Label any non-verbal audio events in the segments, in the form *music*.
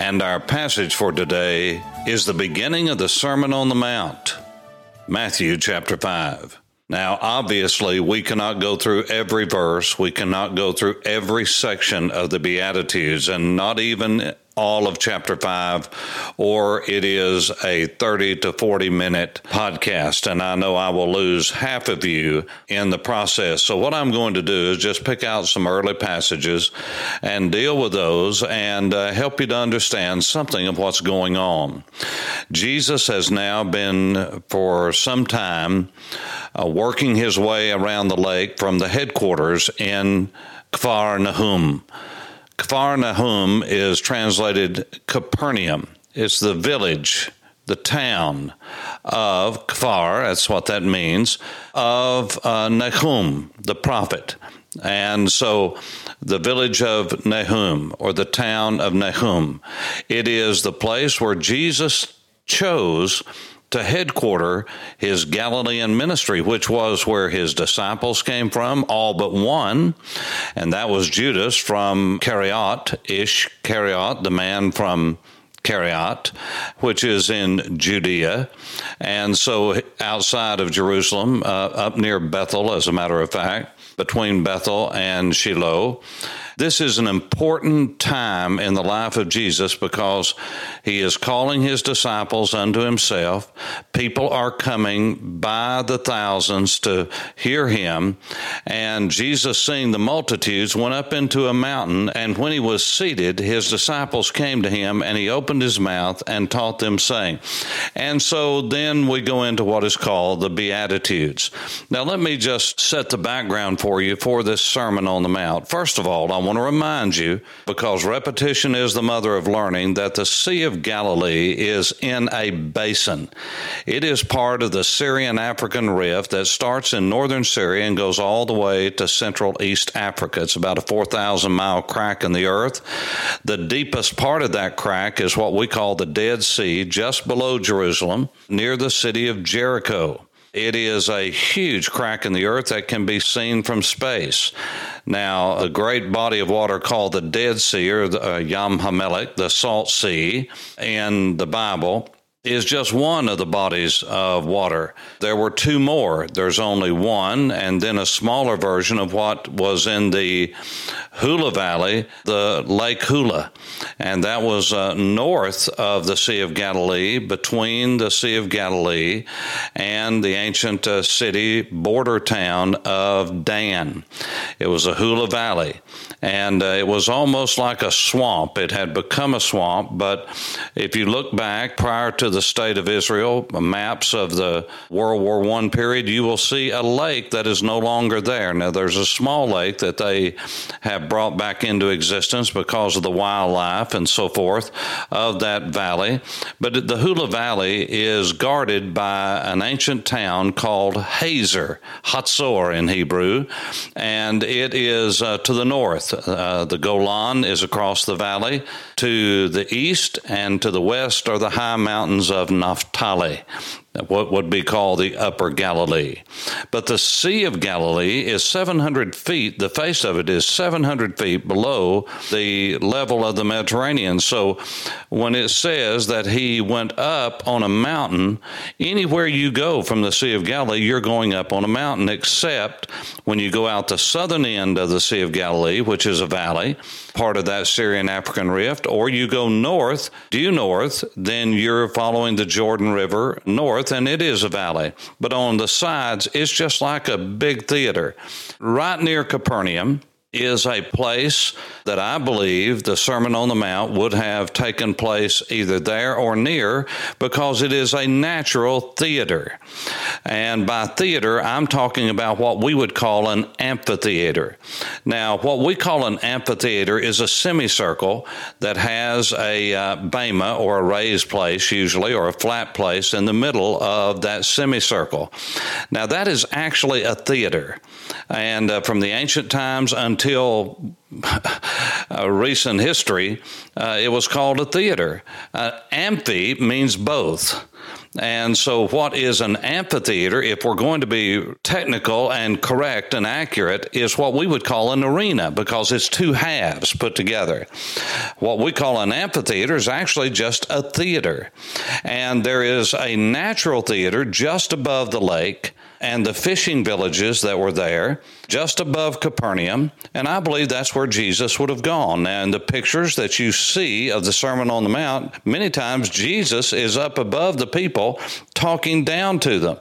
And our passage for today is the beginning of the Sermon on the Mount, Matthew chapter 5. Now, obviously, we cannot go through every verse, we cannot go through every section of the Beatitudes, and not even all of chapter 5, or it is a 30 to 40 minute podcast. And I know I will lose half of you in the process. So, what I'm going to do is just pick out some early passages and deal with those and uh, help you to understand something of what's going on. Jesus has now been for some time uh, working his way around the lake from the headquarters in Kfar Nahum. Kfar Nahum is translated Capernaum. It's the village, the town of Kfar, that's what that means, of uh, Nahum, the prophet. And so the village of Nahum, or the town of Nahum, it is the place where Jesus chose to headquarter his Galilean ministry, which was where his disciples came from, all but one, and that was Judas from Kerioth, Ishcariot, the man from Kerioth, which is in Judea. And so outside of Jerusalem, uh, up near Bethel, as a matter of fact, between Bethel and Shiloh. This is an important time in the life of Jesus because he is calling his disciples unto himself. People are coming by the thousands to hear him. And Jesus, seeing the multitudes, went up into a mountain. And when he was seated, his disciples came to him, and he opened his mouth and taught them, saying. And so then we go into what is called the Beatitudes. Now, let me just set the background for you for this Sermon on the Mount. First of all, I want to remind you, because repetition is the mother of learning, that the Sea of Galilee is in a basin. It is part of the Syrian African Rift that starts in northern Syria and goes all the way to central East Africa. It's about a 4,000 mile crack in the earth. The deepest part of that crack is what we call the Dead Sea, just below Jerusalem, near the city of Jericho. It is a huge crack in the earth that can be seen from space. Now, a great body of water called the Dead Sea or the uh, Yam Hamelech, the Salt Sea, in the Bible is just one of the bodies of water. There were two more. There's only one, and then a smaller version of what was in the Hula Valley, the Lake Hula. And that was uh, north of the Sea of Galilee, between the Sea of Galilee and the ancient uh, city border town of Dan. It was a Hula Valley, and uh, it was almost like a swamp. It had become a swamp, but if you look back prior to the state of Israel, maps of the World War I period, you will see a lake that is no longer there. Now, there's a small lake that they have brought back into existence because of the wildlife and so forth of that valley. But the Hula Valley is guarded by an ancient town called Hazor, Hatzor in Hebrew, and it is uh, to the north. Uh, the Golan is across the valley. To the east and to the west are the high mountains of Naphtali what would be called the Upper Galilee. But the Sea of Galilee is 700 feet, the face of it is 700 feet below the level of the Mediterranean. So when it says that he went up on a mountain, anywhere you go from the Sea of Galilee, you're going up on a mountain, except when you go out the southern end of the Sea of Galilee, which is a valley, part of that Syrian African rift, or you go north, due north, then you're following the Jordan River north north, and it is a valley, but on the sides, it's just like a big theater. Right near Capernaum, is a place that I believe the Sermon on the Mount would have taken place either there or near because it is a natural theater. And by theater, I'm talking about what we would call an amphitheater. Now, what we call an amphitheater is a semicircle that has a uh, bema or a raised place, usually, or a flat place in the middle of that semicircle. Now, that is actually a theater. And uh, from the ancient times until *laughs* uh, recent history, uh, it was called a theater. Uh, amphi means both. And so, what is an amphitheater, if we're going to be technical and correct and accurate, is what we would call an arena because it's two halves put together. What we call an amphitheater is actually just a theater. And there is a natural theater just above the lake and the fishing villages that were there just above Capernaum. And I believe that's where Jesus would have gone. And the pictures that you see of the Sermon on the Mount, many times Jesus is up above the people talking down to them.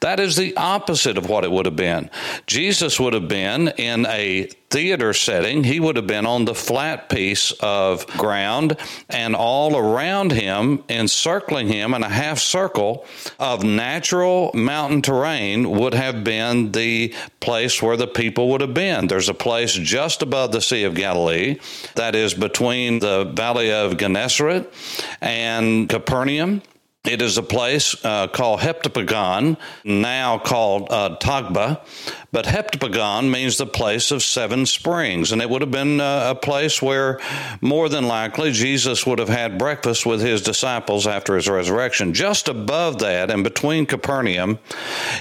That is the opposite of what it would have been. Jesus would have been in a theater setting, he would have been on the flat piece of ground, and all around him, encircling him in a half circle of natural mountain terrain, would have been the place where the people would have been. There's a place just above the Sea of Galilee that is between the Valley of Gennesaret and Capernaum. It is a place uh, called Heptapegon, now called uh, Tabgha, but Heptapegon means the place of seven springs, and it would have been uh, a place where more than likely Jesus would have had breakfast with his disciples after his resurrection. Just above that, and between Capernaum,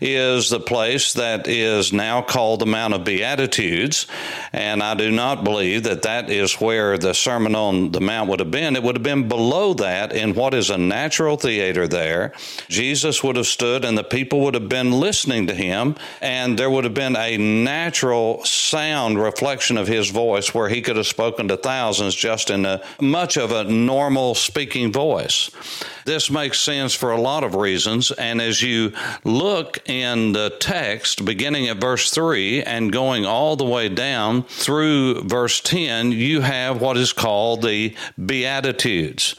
is the place that is now called the Mount of Beatitudes, and I do not believe that that is where the Sermon on the Mount would have been. It would have been below that in what is a natural theater there. Jesus would have stood, and the people would have been listening to him, and there would have been a natural sound reflection of his voice where he could have spoken to thousands just in a much of a normal speaking voice. This makes sense for a lot of reasons. And as you look in the text, beginning at verse 3 and going all the way down through verse 10, you have what is called the Beatitudes.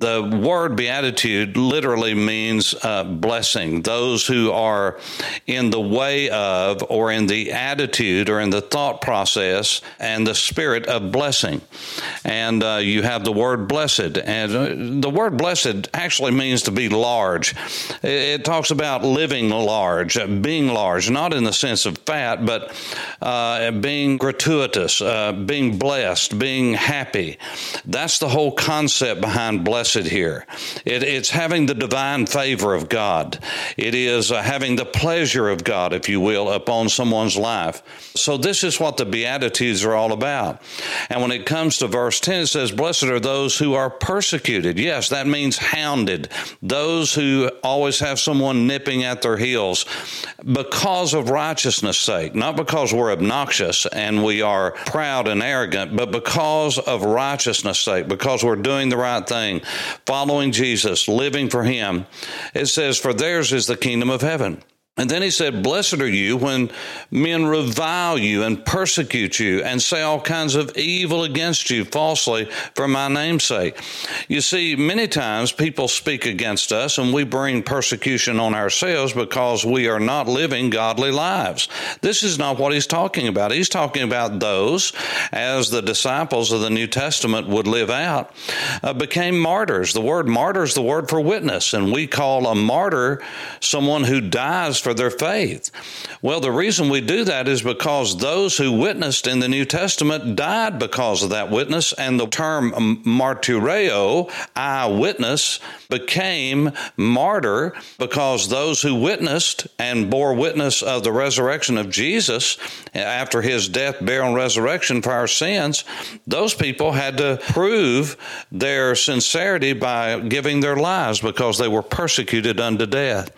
The word beatitude literally means uh, blessing. Those who are in the way of, or in the attitude, or in the thought process and the spirit of blessing. And uh, you have the word blessed. And uh, the word blessed actually means to be large. It, it, talks about living large, uh, being large, not in the sense of fat, but uh, being gratuitous, uh, being blessed, being happy. That's the whole concept behind blessing blessed here. It, it's having the divine favor of God. It is uh, having the pleasure of God, if you will, upon someone's life. So this is what the Beatitudes are all about. And when it comes to verse 10, it says, Blessed are those who are persecuted. Yes, that means hounded. Those who always have someone nipping at their heels because of righteousness' sake, not because we're obnoxious and we are proud and arrogant, but because of righteousness' sake, because we're doing the right thing, following Jesus, living for Him. It says, For theirs is the kingdom of heaven. And then he said, Blessed are you when men revile you and persecute you and say all kinds of evil against you falsely for my name's sake. You see, many times people speak against us and we bring persecution on ourselves because we are not living godly lives. This is not what he's talking about. He's talking about those, as the disciples of the New Testament would live out, uh, became martyrs. The word martyr is the word for witness, and we call a martyr someone who dies for for their faith. Well, the reason we do that is because those who witnessed in the New Testament died because of that witness, and the term martyreo, eyewitness, became martyr because those who witnessed and bore witness of the resurrection of Jesus after his death, burial, and resurrection for our sins, those people had to prove their sincerity by giving their lives because they were persecuted unto death.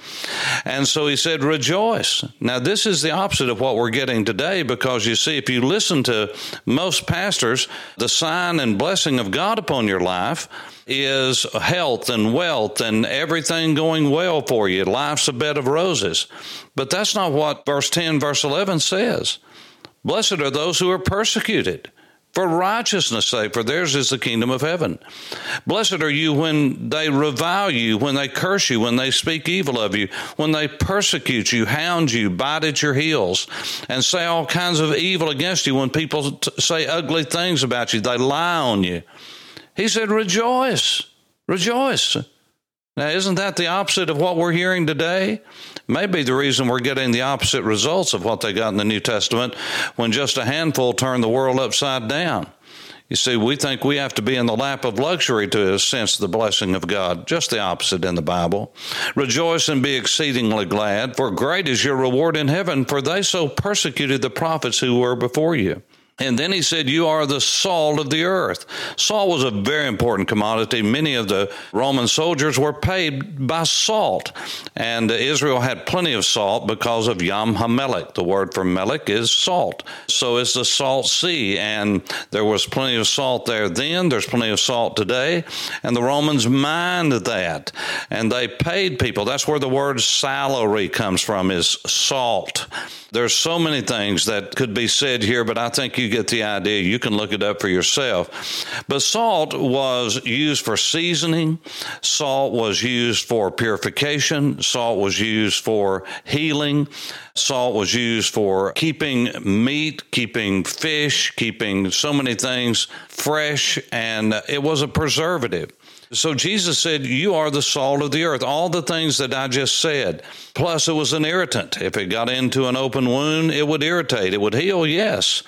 And so he said, rejoice. Now, this is the opposite of what we're getting today because you see, if you listen to most pastors, the sign and blessing of God upon your life is health and wealth and everything going well for you. Life's a bed of roses. But that's not what verse 10, verse 11 says. Blessed are those who are persecuted for righteousness' sake, for theirs is the kingdom of heaven. Blessed are you when they revile you, when they curse you, when they speak evil of you, when they persecute you, hound you, bite at your heels, and say all kinds of evil against you, when people t- say ugly things about you, they lie on you. He said, Rejoice, rejoice. Now, isn't that the opposite of what we're hearing today? Maybe the reason we're getting the opposite results of what they got in the New Testament when just a handful turned the world upside down. You see, we think we have to be in the lap of luxury to sense the blessing of God. Just the opposite in the Bible. Rejoice and be exceedingly glad, for great is your reward in heaven, for they so persecuted the prophets who were before you. And then he said, You are the salt of the earth. Salt was a very important commodity. Many of the Roman soldiers were paid by salt. And Israel had plenty of salt because of Yam HaMelech. The word for Melech is salt. So it's the salt sea. And there was plenty of salt there then. There's plenty of salt today. And the Romans mined that. And they paid people. That's where the word salary comes from, is salt. There's so many things that could be said here, but I think you get the idea. You can look it up for yourself. But salt was used for seasoning, salt was used for purification, salt was used for healing. Salt was used for keeping meat, keeping fish, keeping so many things fresh, and it was a preservative. So Jesus said, You are the salt of the earth. All the things that I just said. Plus, it was an irritant. If it got into an open wound, it would irritate. It would heal, yes.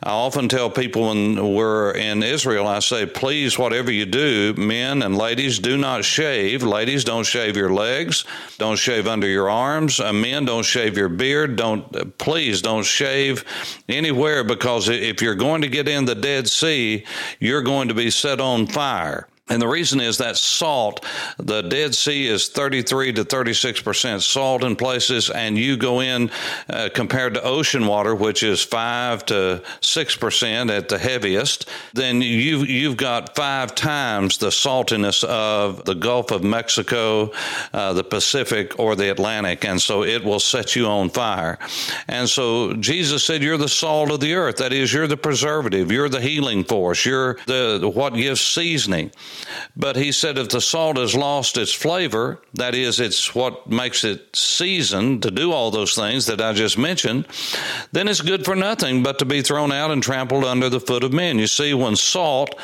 I often tell people when we're in Israel, I say, Please, whatever you do, men and ladies, do not shave. Ladies, don't shave your legs. Don't shave under your arms. Uh, men, don't shave your beard. Don't, please, don't shave anywhere because if you're going to get in the Dead Sea, you're going to be set on fire. And the reason is that salt, the Dead Sea is 33 to 36% salt in places, and you go in uh, compared to ocean water, which is 5 to 6% at the heaviest, then you've, you've got five times the saltiness of the Gulf of Mexico, uh, the Pacific, or the Atlantic. And so it will set you on fire. And so Jesus said, You're the salt of the earth. That is, you're the preservative, you're the healing force, you're the what gives seasoning. But he said if the salt has lost its flavor, that is, it's what makes it seasoned to do all those things that I just mentioned, then it's good for nothing but to be thrown out and trampled under the foot of men. You see, when salt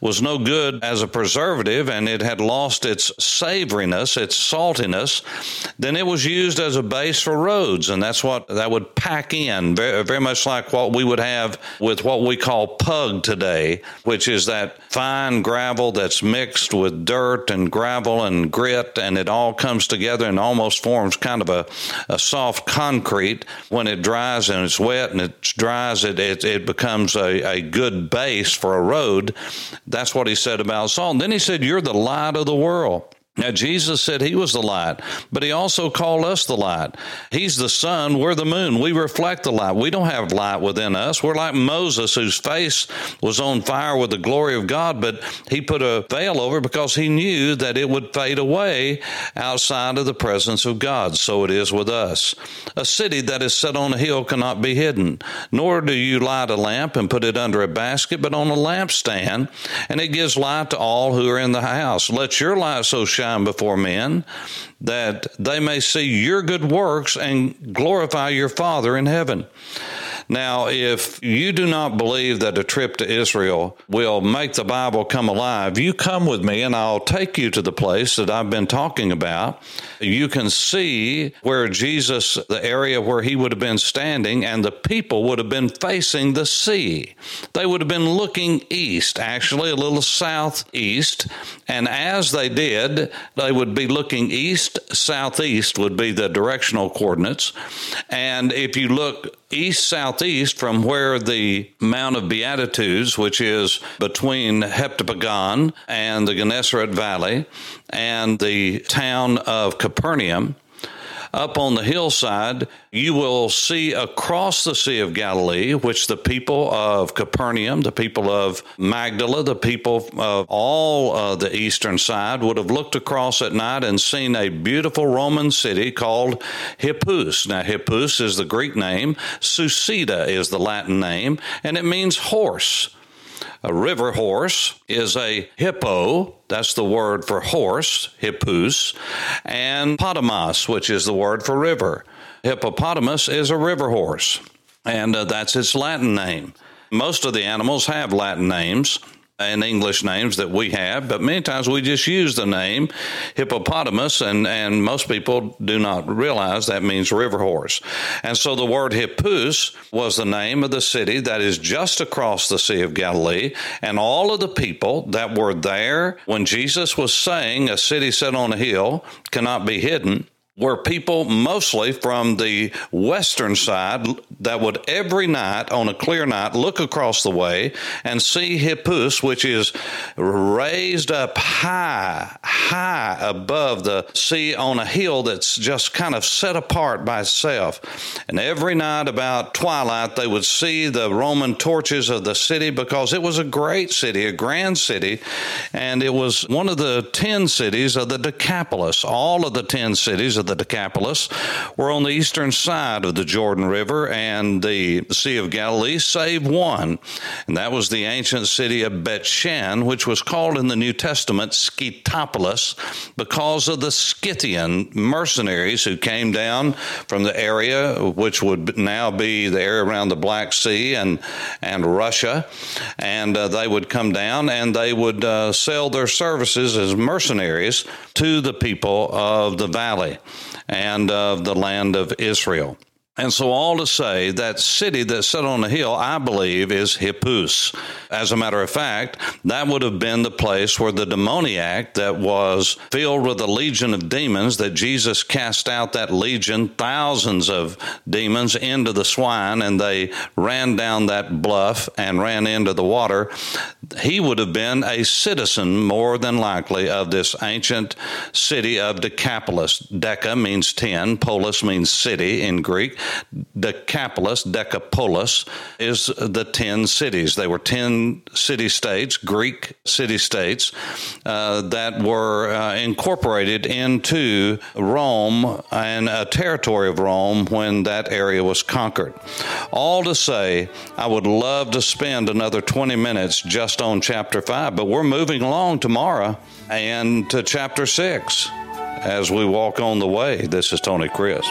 was no good as a preservative and it had lost its savoriness, its saltiness, then it was used as a base for roads. And that's what that would pack in, very, very much like what we would have with what we call pug today, which is that fine gravel that's mixed with dirt and gravel and grit, and it all comes together and almost forms kind of a, a soft concrete. When it dries and it's wet and it dries, it, it, it becomes a, a good base for a road. That's what he said about salt. And then he said, You're the light of the world. Now, Jesus said he was the light, but he also called us the light. He's the sun, we're the moon. We reflect the light. We don't have light within us. We're like Moses, whose face was on fire with the glory of God, but he put a veil over because he knew that it would fade away outside of the presence of God. So it is with us. A city that is set on a hill cannot be hidden, nor do you light a lamp and put it under a basket, but on a lampstand, and it gives light to all who are in the house. Let your light so shine shine before men, that they may see your good works and glorify your Father in heaven. Now, if you do not believe that a trip to Israel will make the Bible come alive, you come with me and I'll take you to the place that I've been talking about. You can see where Jesus, the area where he would have been standing, and the people would have been facing the sea. They would have been looking east, actually a little southeast. And as they did, they would be looking east, southeast would be the directional coordinates. And if you look east southeast from where the Mount of Beatitudes, which is between Heptapegon and the Gennesaret Valley and the town of Capernaum, up on the hillside, you will see across the Sea of Galilee, which the people of Capernaum, the people of Magdala, the people of all uh, the eastern side would have looked across at night and seen a beautiful Roman city called Hippus. Now, Hippus is the Greek name, Susita is the Latin name, and it means horse. A river horse is a hippo, that's the word for horse, hippus, and potamos, which is the word for river. Hippopotamus is a river horse, and uh, that's its Latin name. Most of the animals have Latin names and English names that we have, but many times we just use the name hippopotamus, and, and most people do not realize that means river horse. And so the word hippus was the name of the city that is just across the Sea of Galilee, and all of the people that were there when Jesus was saying, A city set on a hill cannot be hidden were people mostly from the western side that would every night on a clear night look across the way and see Hippus, which is raised up high, high above the sea on a hill that's just kind of set apart by itself. And every night about twilight, they would see the Roman torches of the city because it was a great city, a grand city, and it was one of the 10 cities of the Decapolis. All of the 10 cities of the Decapolis were on the eastern side of the Jordan River and the Sea of Galilee, save one. And that was the ancient city of Bethshan, which was called in the New Testament Scythopolis because of the Scythian mercenaries who came down from the area, which would now be the area around the Black Sea and, and Russia. And uh, they would come down and they would uh, sell their services as mercenaries to the people of the valley and of the land of Israel. And so, all to say, that city that's set on a hill, I believe, is Hippus. As a matter of fact, that would have been the place where the demoniac that was filled with a legion of demons, that Jesus cast out that legion, thousands of demons, into the swine, and they ran down that bluff and ran into the water. He would have been a citizen, more than likely, of this ancient city of Decapolis. Deca means 10, polis means city in Greek. Decapolis, Decapolis, is the 10 cities. They were 10 city states, Greek city states, uh, that were uh, incorporated into Rome and a territory of Rome when that area was conquered. All to say, I would love to spend another 20 minutes just on chapter 5, but we're moving along tomorrow and to chapter 6 as we walk on the way. This is Tony Crisp.